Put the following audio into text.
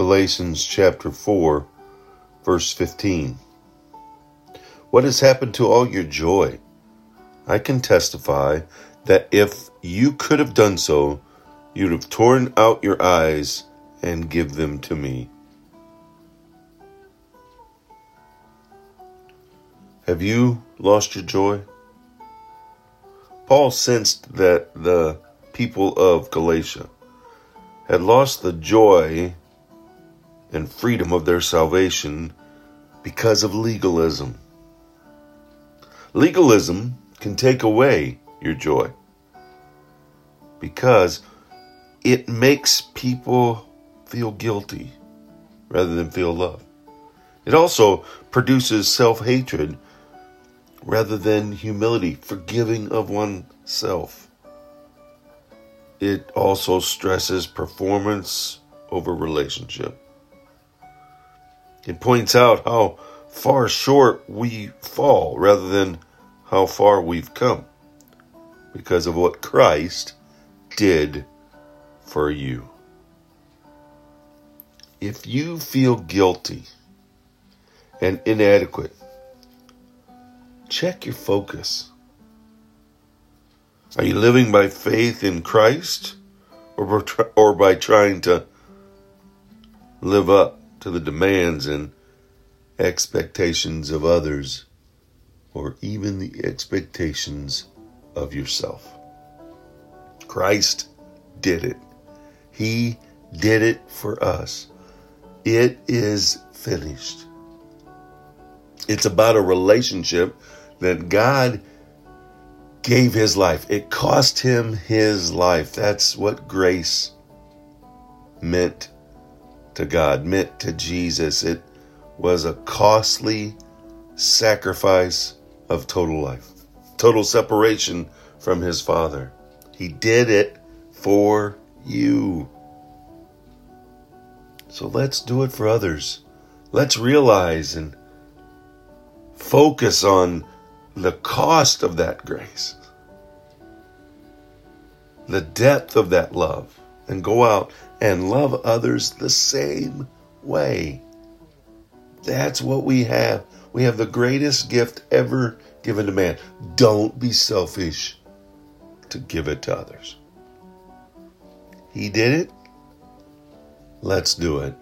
Galatians chapter 4, verse 15. What has happened to all your joy? I can testify that if you could have done so, you'd have torn out your eyes and give them to me. Have you lost your joy? Paul sensed that the people of Galatia had lost the joy and freedom of their salvation because of legalism. Legalism can take away your joy because it makes people feel guilty rather than feel love. It also produces self hatred rather than humility, forgiving of oneself. It also stresses performance over relationship. It points out how far short we fall rather than how far we've come because of what Christ did for you. If you feel guilty and inadequate, check your focus. Are you living by faith in Christ or, or by trying to live up to the demands and expectations of others, or even the expectations of yourself. Christ did it. He did it for us. It is finished. It's about a relationship that God gave his life. It cost him his life. That's what grace meant to God, meant to Jesus. It was a costly sacrifice of total life, total separation from his Father. He did it for you. So let's do it for others. Let's realize and focus on the cost of that grace, the depth of that love, and go out and love others the same way. That's what we have. We have the greatest gift ever given to man. Don't be selfish to give it to others. He did it. Let's do it.